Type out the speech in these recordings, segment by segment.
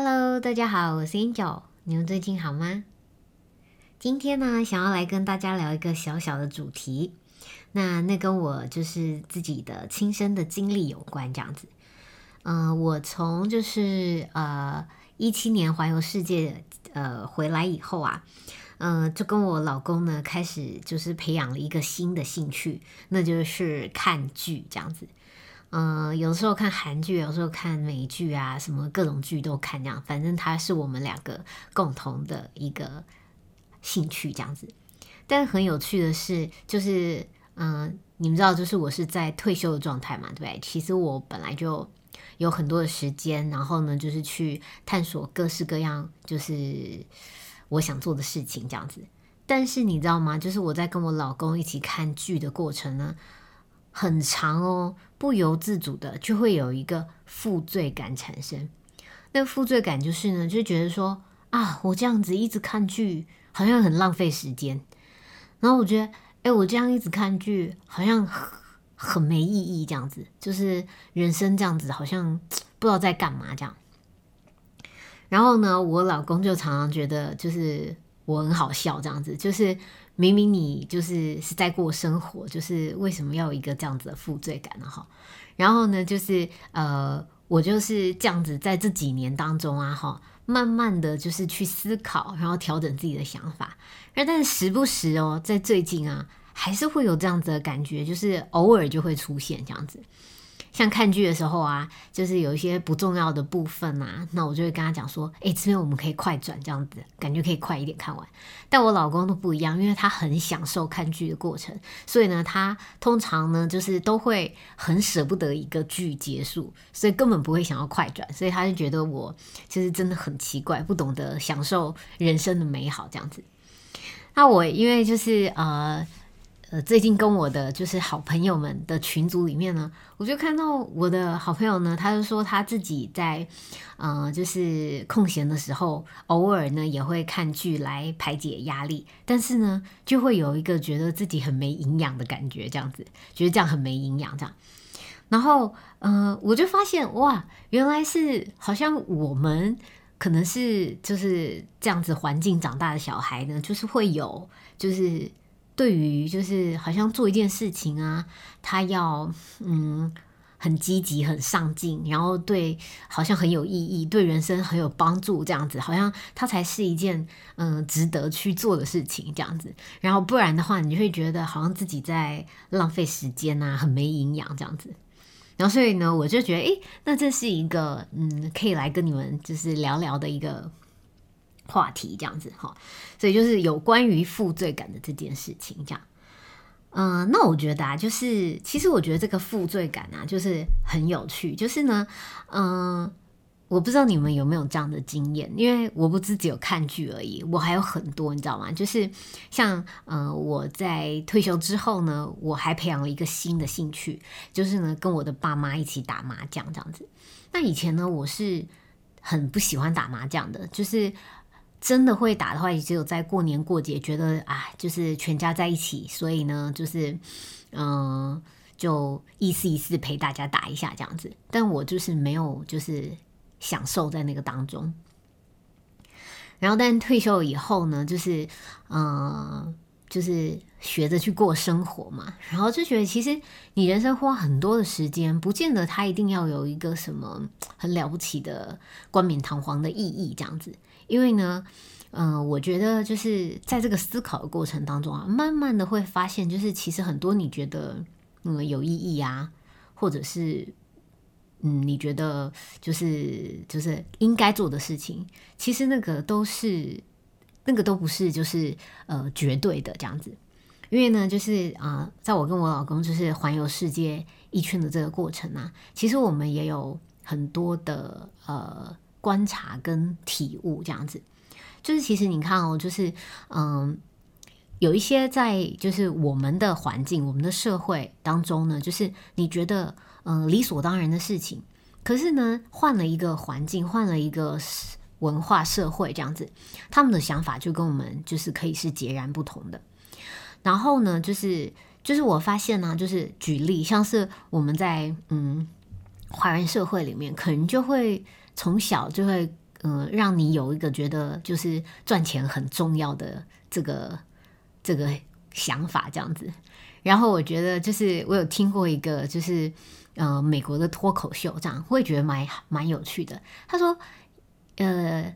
Hello，大家好，我是 Angel，你们最近好吗？今天呢，想要来跟大家聊一个小小的主题，那那跟我就是自己的亲身的经历有关，这样子。嗯，我从就是呃一七年环游世界呃回来以后啊，嗯，就跟我老公呢开始就是培养了一个新的兴趣，那就是看剧这样子。嗯，有时候看韩剧，有时候看美剧啊，什么各种剧都看，这样。反正它是我们两个共同的一个兴趣，这样子。但很有趣的是，就是嗯，你们知道，就是我是在退休的状态嘛，对不对？其实我本来就有很多的时间，然后呢，就是去探索各式各样，就是我想做的事情，这样子。但是你知道吗？就是我在跟我老公一起看剧的过程呢。很长哦，不由自主的就会有一个负罪感产生。那负罪感就是呢，就觉得说啊，我这样子一直看剧，好像很浪费时间。然后我觉得，哎，我这样一直看剧，好像很没意义，这样子，就是人生这样子，好像不知道在干嘛这样。然后呢，我老公就常常觉得，就是我很好笑，这样子，就是。明明你就是是在过生活，就是为什么要有一个这样子的负罪感呢？哈，然后呢，就是呃，我就是这样子在这几年当中啊，哈，慢慢的就是去思考，然后调整自己的想法，但是时不时哦，在最近啊，还是会有这样子的感觉，就是偶尔就会出现这样子。像看剧的时候啊，就是有一些不重要的部分啊，那我就会跟他讲说，哎，这边我们可以快转，这样子感觉可以快一点看完。但我老公都不一样，因为他很享受看剧的过程，所以呢，他通常呢就是都会很舍不得一个剧结束，所以根本不会想要快转，所以他就觉得我就是真的很奇怪，不懂得享受人生的美好这样子。那我因为就是呃。呃，最近跟我的就是好朋友们的群组里面呢，我就看到我的好朋友呢，他就说他自己在，呃，就是空闲的时候，偶尔呢也会看剧来排解压力，但是呢，就会有一个觉得自己很没营养的感觉，这样子，觉得这样很没营养，这样。然后，呃，我就发现哇，原来是好像我们可能是就是这样子环境长大的小孩呢，就是会有就是。对于就是好像做一件事情啊，他要嗯很积极很上进，然后对好像很有意义，对人生很有帮助这样子，好像他才是一件嗯值得去做的事情这样子。然后不然的话，你就会觉得好像自己在浪费时间啊，很没营养这样子。然后所以呢，我就觉得诶，那这是一个嗯可以来跟你们就是聊聊的一个。话题这样子哈，所以就是有关于负罪感的这件事情，这样，嗯，那我觉得啊，就是其实我觉得这个负罪感啊，就是很有趣，就是呢，嗯，我不知道你们有没有这样的经验，因为我不只只有看剧而已，我还有很多，你知道吗？就是像，嗯，我在退休之后呢，我还培养了一个新的兴趣，就是呢，跟我的爸妈一起打麻将这样子。那以前呢，我是很不喜欢打麻将的，就是。真的会打的话，也只有在过年过节，觉得啊，就是全家在一起，所以呢，就是嗯，就意思意思陪大家打一下这样子。但我就是没有，就是享受在那个当中。然后，但退休以后呢，就是嗯，就是学着去过生活嘛。然后就觉得，其实你人生花很多的时间，不见得它一定要有一个什么很了不起的冠冕堂皇的意义这样子。因为呢，嗯，我觉得就是在这个思考的过程当中啊，慢慢的会发现，就是其实很多你觉得嗯有意义啊，或者是嗯你觉得就是就是应该做的事情，其实那个都是那个都不是就是呃绝对的这样子。因为呢，就是啊，在我跟我老公就是环游世界一圈的这个过程啊，其实我们也有很多的呃。观察跟体悟这样子，就是其实你看哦，就是嗯，有一些在就是我们的环境、我们的社会当中呢，就是你觉得嗯理所当然的事情，可是呢，换了一个环境，换了一个文化社会这样子，他们的想法就跟我们就是可以是截然不同的。然后呢，就是就是我发现呢，就是举例，像是我们在嗯华人社会里面，可能就会。从小就会嗯，让你有一个觉得就是赚钱很重要的这个这个想法这样子。然后我觉得就是我有听过一个就是呃美国的脱口秀，这样会觉得蛮蛮有趣的。他说，呃，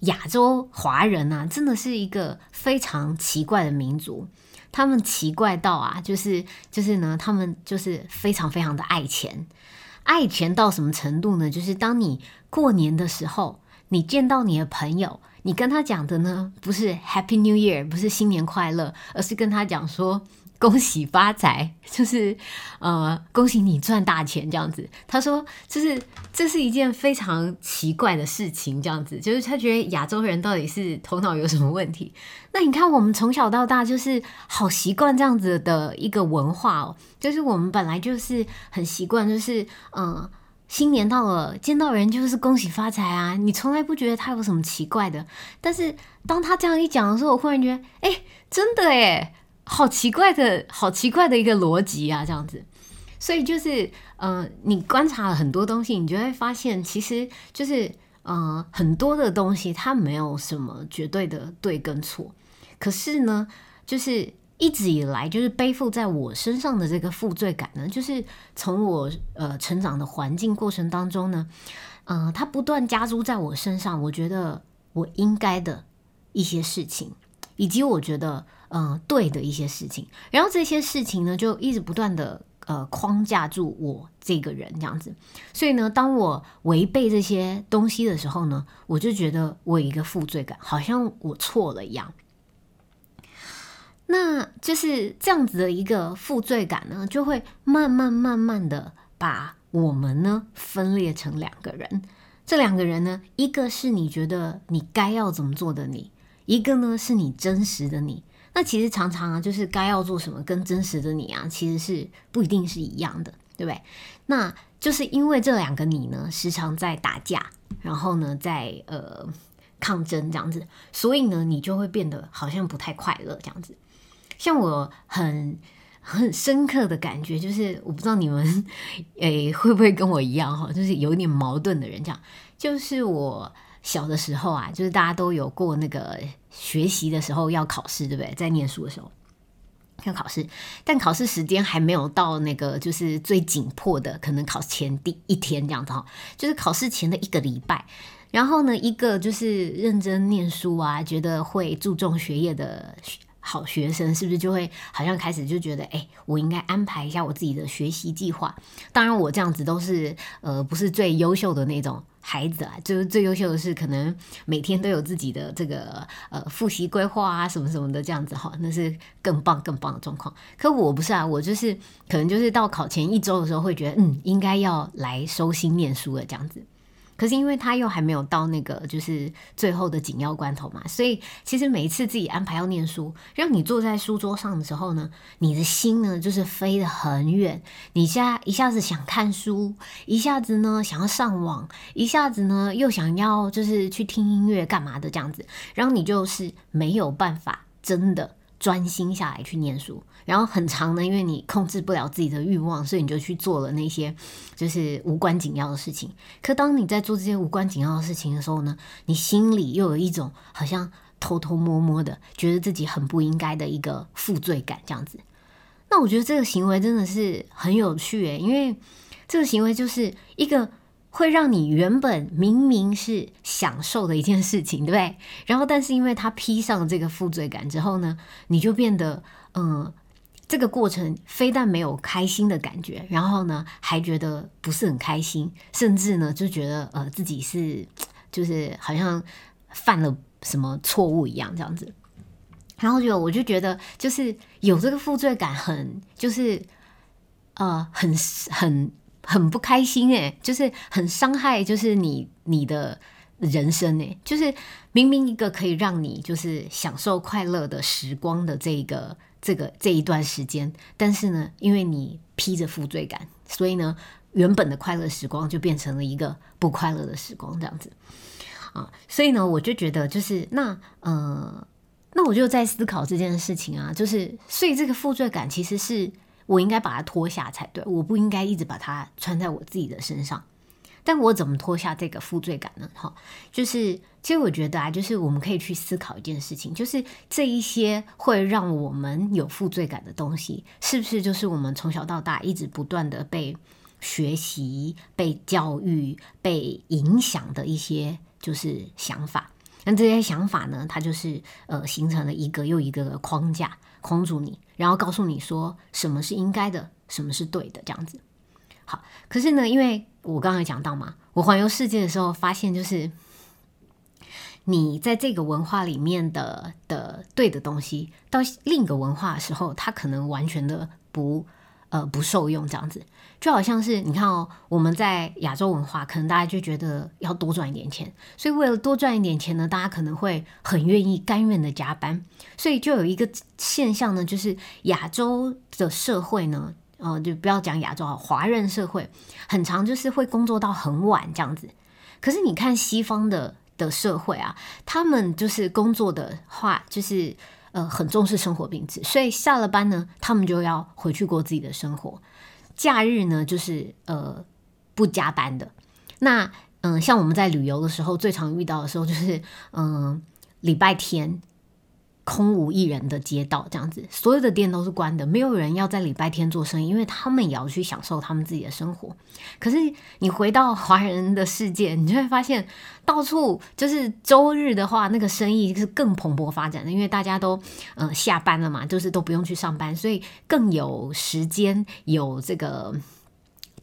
亚洲华人啊，真的是一个非常奇怪的民族。他们奇怪到啊，就是就是呢，他们就是非常非常的爱钱，爱钱到什么程度呢？就是当你过年的时候，你见到你的朋友，你跟他讲的呢，不是 Happy New Year，不是新年快乐，而是跟他讲说。恭喜发财，就是呃，恭喜你赚大钱这样子。他说，就是这是一件非常奇怪的事情，这样子，就是他觉得亚洲人到底是头脑有什么问题？那你看，我们从小到大就是好习惯这样子的一个文化哦，就是我们本来就是很习惯，就是嗯，新年到了，见到人就是恭喜发财啊，你从来不觉得他有什么奇怪的。但是当他这样一讲的时候，我忽然觉得，哎，真的哎。好奇怪的，好奇怪的一个逻辑啊，这样子，所以就是，嗯，你观察了很多东西，你就会发现，其实就是，嗯，很多的东西它没有什么绝对的对跟错，可是呢，就是一直以来就是背负在我身上的这个负罪感呢，就是从我呃成长的环境过程当中呢，嗯，它不断加诸在我身上，我觉得我应该的一些事情，以及我觉得。嗯，对的一些事情，然后这些事情呢，就一直不断的呃框架住我这个人这样子。所以呢，当我违背这些东西的时候呢，我就觉得我有一个负罪感，好像我错了一样。那就是这样子的一个负罪感呢，就会慢慢慢慢的把我们呢分裂成两个人。这两个人呢，一个是你觉得你该要怎么做的你，一个呢是你真实的你。那其实常常啊，就是该要做什么跟真实的你啊，其实是不一定是一样的，对不对？那就是因为这两个你呢，时常在打架，然后呢，在呃抗争这样子，所以呢，你就会变得好像不太快乐这样子。像我很很深刻的感觉，就是我不知道你们诶会不会跟我一样哈，就是有点矛盾的人这样，就是我。小的时候啊，就是大家都有过那个学习的时候要考试，对不对？在念书的时候要考试，但考试时间还没有到那个就是最紧迫的，可能考前第一天这样子哈，就是考试前的一个礼拜。然后呢，一个就是认真念书啊，觉得会注重学业的好学生，是不是就会好像开始就觉得，哎，我应该安排一下我自己的学习计划。当然，我这样子都是呃，不是最优秀的那种。孩子啊，就是最优秀的是，可能每天都有自己的这个呃复习规划啊，什么什么的这样子哈，那是更棒更棒的状况。可我不是啊，我就是可能就是到考前一周的时候，会觉得嗯，应该要来收心念书了这样子。可是因为他又还没有到那个就是最后的紧要关头嘛，所以其实每一次自己安排要念书，让你坐在书桌上的时候呢，你的心呢就是飞得很远，你下一下子想看书，一下子呢想要上网，一下子呢又想要就是去听音乐干嘛的这样子，然后你就是没有办法真的。专心下来去念书，然后很长呢，因为你控制不了自己的欲望，所以你就去做了那些就是无关紧要的事情。可当你在做这些无关紧要的事情的时候呢，你心里又有一种好像偷偷摸摸的觉得自己很不应该的一个负罪感，这样子。那我觉得这个行为真的是很有趣诶，因为这个行为就是一个。会让你原本明明是享受的一件事情，对不对？然后，但是因为它披上了这个负罪感之后呢，你就变得，嗯，这个过程非但没有开心的感觉，然后呢，还觉得不是很开心，甚至呢，就觉得呃自己是就是好像犯了什么错误一样这样子。然后就我就觉得，就是有这个负罪感，很就是呃很很。很不开心诶，就是很伤害，就是你你的人生诶，就是明明一个可以让你就是享受快乐的时光的这个这个这一段时间，但是呢，因为你披着负罪感，所以呢，原本的快乐时光就变成了一个不快乐的时光，这样子啊，所以呢，我就觉得就是那呃，那我就在思考这件事情啊，就是所以这个负罪感其实是。我应该把它脱下才对，我不应该一直把它穿在我自己的身上。但我怎么脱下这个负罪感呢？哈，就是其实我觉得啊，就是我们可以去思考一件事情，就是这一些会让我们有负罪感的东西，是不是就是我们从小到大一直不断的被学习、被教育、被影响的一些就是想法？那这些想法呢，它就是呃形成了一个又一个的框架，框住你，然后告诉你说什么是应该的，什么是对的，这样子。好，可是呢，因为我刚才讲到嘛，我环游世界的时候发现，就是你在这个文化里面的的对的东西，到另一个文化的时候，它可能完全的不呃不受用，这样子，就好像是你看哦，我们在亚洲文化，可能大家就觉得要多赚一点钱，所以为了多赚一点钱呢，大家可能会很愿意甘愿的加班，所以就有一个现象呢，就是亚洲的社会呢。哦，就不要讲亚洲啊，华人社会很长，就是会工作到很晚这样子。可是你看西方的的社会啊，他们就是工作的话，就是呃很重视生活品质，所以下了班呢，他们就要回去过自己的生活。假日呢，就是呃不加班的。那嗯，像我们在旅游的时候，最常遇到的时候就是嗯礼拜天。空无一人的街道，这样子，所有的店都是关的，没有人要在礼拜天做生意，因为他们也要去享受他们自己的生活。可是你回到华人的世界，你就会发现，到处就是周日的话，那个生意是更蓬勃发展的，因为大家都呃下班了嘛，就是都不用去上班，所以更有时间有这个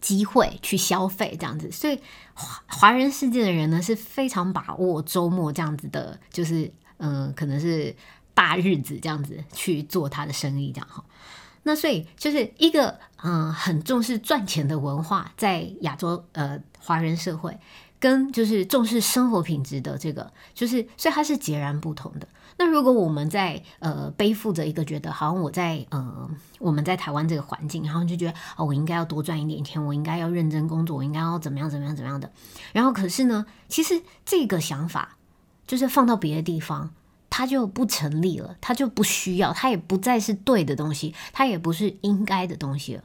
机会去消费这样子。所以华华人世界的人呢，是非常把握周末这样子的，就是嗯，可能是。大日子这样子去做他的生意，这样哈，那所以就是一个嗯很重视赚钱的文化，在亚洲呃华人社会，跟就是重视生活品质的这个，就是所以它是截然不同的。那如果我们在呃背负着一个觉得好像我在呃我们在台湾这个环境，然后就觉得哦我应该要多赚一点钱，我应该要认真工作，我应该要怎么样怎么样怎么样的，然后可是呢，其实这个想法就是放到别的地方。它就不成立了，它就不需要，它也不再是对的东西，它也不是应该的东西了。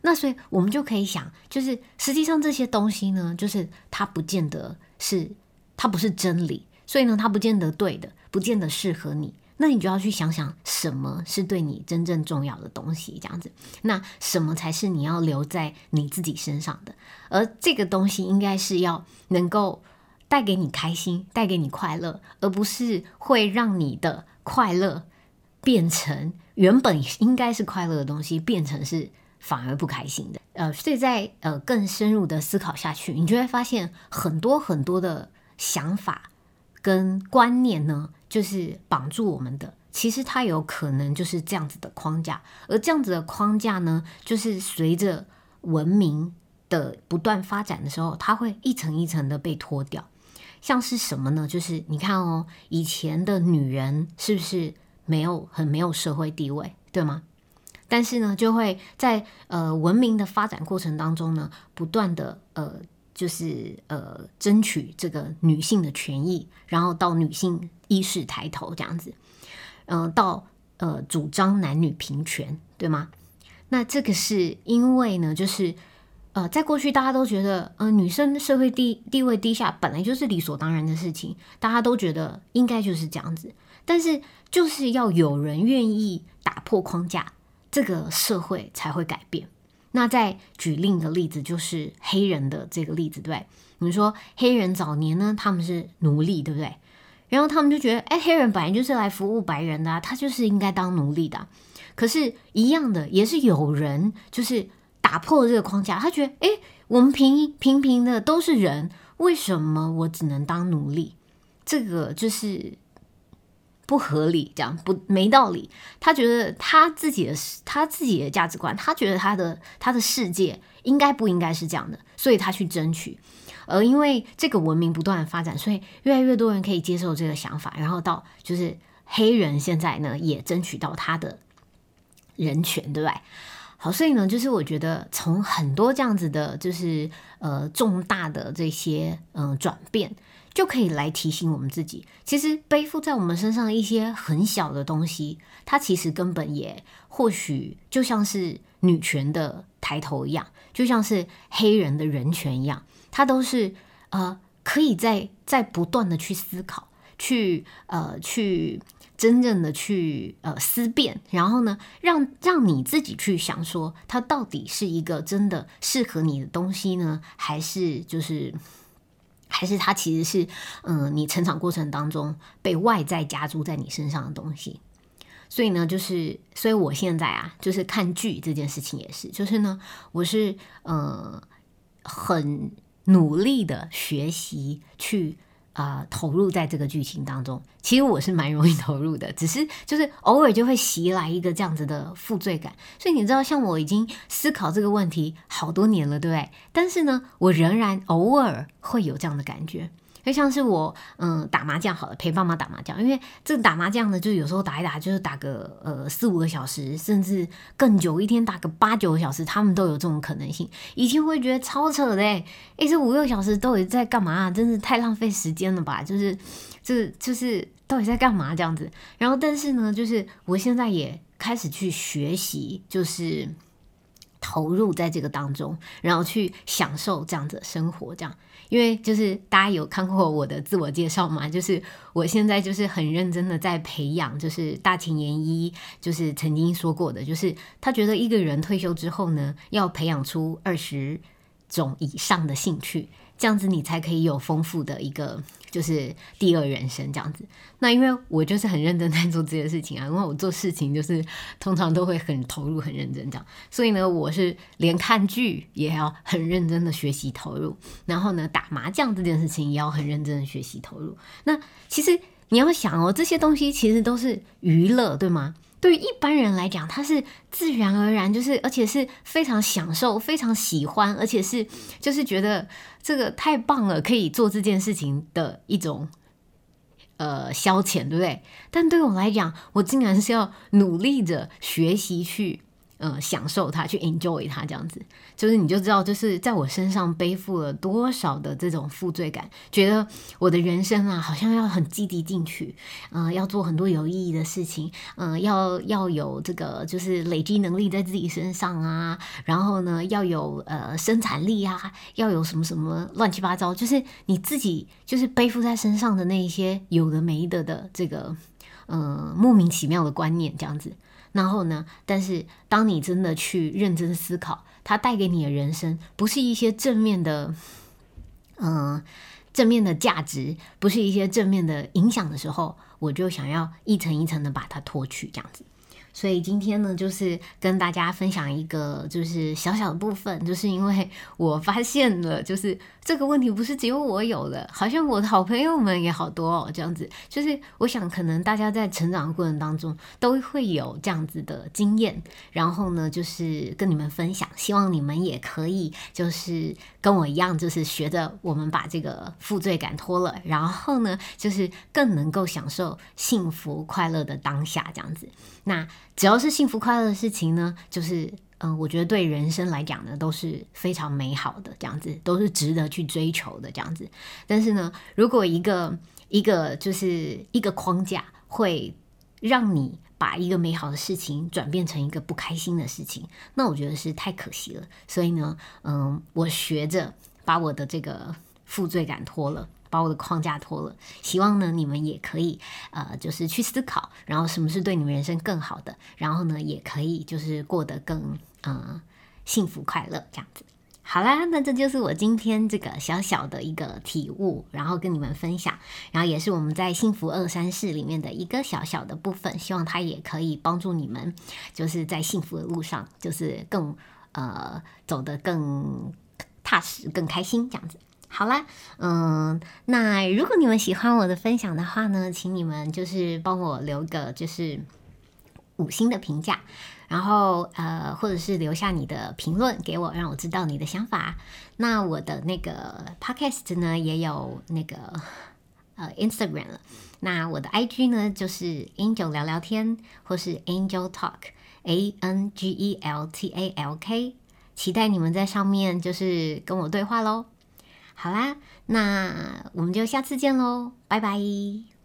那所以我们就可以想，就是实际上这些东西呢，就是它不见得是，它不是真理，所以呢，它不见得对的，不见得适合你。那你就要去想想，什么是对你真正重要的东西，这样子。那什么才是你要留在你自己身上的？而这个东西应该是要能够。带给你开心，带给你快乐，而不是会让你的快乐变成原本应该是快乐的东西，变成是反而不开心的。呃，所以在呃更深入的思考下去，你就会发现很多很多的想法跟观念呢，就是绑住我们的。其实它有可能就是这样子的框架，而这样子的框架呢，就是随着文明的不断发展的时候，它会一层一层的被脱掉。像是什么呢？就是你看哦，以前的女人是不是没有很没有社会地位，对吗？但是呢，就会在呃文明的发展过程当中呢，不断的呃就是呃争取这个女性的权益，然后到女性意识抬头这样子，嗯，到呃主张男女平权，对吗？那这个是因为呢，就是。呃，在过去大家都觉得，呃，女生社会地地位低下本来就是理所当然的事情，大家都觉得应该就是这样子。但是就是要有人愿意打破框架，这个社会才会改变。那再举另一个例子，就是黑人的这个例子，对不对？你说黑人早年呢，他们是奴隶，对不对？然后他们就觉得，哎，黑人本来就是来服务白人的，他就是应该当奴隶的。可是，一样的，也是有人就是。打破这个框架，他觉得，哎，我们平平平的都是人，为什么我只能当奴隶？这个就是不合理，这样不没道理。他觉得他自己的他自己的价值观，他觉得他的他的世界应该不应该是这样的，所以他去争取。而因为这个文明不断的发展，所以越来越多人可以接受这个想法，然后到就是黑人现在呢也争取到他的人权，对不对？好，所以呢，就是我觉得从很多这样子的，就是呃重大的这些嗯转变，就可以来提醒我们自己，其实背负在我们身上一些很小的东西，它其实根本也或许就像是女权的抬头一样，就像是黑人的人权一样。它都是呃可以在在不断的去思考，去呃去真正的去呃思辨，然后呢，让让你自己去想说，它到底是一个真的适合你的东西呢，还是就是还是它其实是嗯你成长过程当中被外在加注在你身上的东西。所以呢，就是，所以我现在啊，就是看剧这件事情也是，就是呢，我是呃很努力的学习去啊投入在这个剧情当中。其实我是蛮容易投入的，只是就是偶尔就会袭来一个这样子的负罪感。所以你知道，像我已经思考这个问题好多年了，对不对？但是呢，我仍然偶尔会有这样的感觉。就像是我，嗯，打麻将好了，陪爸妈打麻将，因为这打麻将呢，就有时候打一打，就是打个呃四五个小时，甚至更久，一天打个八九个小时，他们都有这种可能性。以前会觉得超扯的，哎，这五六小时到底在干嘛？真是太浪费时间了吧？就是，这就是到底在干嘛这样子？然后，但是呢，就是我现在也开始去学习，就是投入在这个当中，然后去享受这样子的生活，这样。因为就是大家有看过我的自我介绍吗，就是我现在就是很认真的在培养，就是大前研一就是曾经说过的，就是他觉得一个人退休之后呢，要培养出二十种以上的兴趣。这样子你才可以有丰富的一个就是第二人生这样子。那因为我就是很认真在做这件事情啊，因为我做事情就是通常都会很投入、很认真这样。所以呢，我是连看剧也要很认真的学习投入，然后呢，打麻将这件事情也要很认真的学习投入。那其实你要想哦，这些东西其实都是娱乐，对吗？对于一般人来讲，他是自然而然，就是而且是非常享受、非常喜欢，而且是就是觉得这个太棒了，可以做这件事情的一种呃消遣，对不对？但对我来讲，我竟然是要努力着学习去。呃，享受它，去 enjoy 它，这样子，就是你就知道，就是在我身上背负了多少的这种负罪感，觉得我的人生啊，好像要很积极进取，嗯，要做很多有意义的事情，嗯，要要有这个就是累积能力在自己身上啊，然后呢，要有呃生产力啊，要有什么什么乱七八糟，就是你自己就是背负在身上的那一些有的没的的这个呃莫名其妙的观念，这样子。然后呢？但是当你真的去认真思考，它带给你的人生不是一些正面的，嗯，正面的价值，不是一些正面的影响的时候，我就想要一层一层的把它脱去，这样子。所以今天呢，就是跟大家分享一个就是小小的部分，就是因为我发现了，就是这个问题不是只有我有的，好像我的好朋友们也好多哦，这样子。就是我想，可能大家在成长的过程当中都会有这样子的经验，然后呢，就是跟你们分享，希望你们也可以就是跟我一样，就是学着我们把这个负罪感脱了，然后呢，就是更能够享受幸福快乐的当下，这样子。那只要是幸福快乐的事情呢，就是嗯，我觉得对人生来讲呢，都是非常美好的，这样子都是值得去追求的这样子。但是呢，如果一个一个就是一个框架，会让你把一个美好的事情转变成一个不开心的事情，那我觉得是太可惜了。所以呢，嗯，我学着把我的这个负罪感脱了。把我的框架脱了，希望呢你们也可以呃，就是去思考，然后什么是对你们人生更好的，然后呢也可以就是过得更嗯幸福快乐这样子。好啦，那这就是我今天这个小小的一个体悟，然后跟你们分享，然后也是我们在幸福二三事里面的一个小小的部分，希望它也可以帮助你们，就是在幸福的路上，就是更呃走得更踏实、更开心这样子。好啦，嗯，那如果你们喜欢我的分享的话呢，请你们就是帮我留个就是五星的评价，然后呃，或者是留下你的评论给我，让我知道你的想法。那我的那个 podcast 呢也有那个呃 Instagram 了，那我的 IG 呢就是 Angel 聊聊天，或是 Angel Talk，A N G E L T A L K，期待你们在上面就是跟我对话喽。好啦，那我们就下次见喽，拜拜。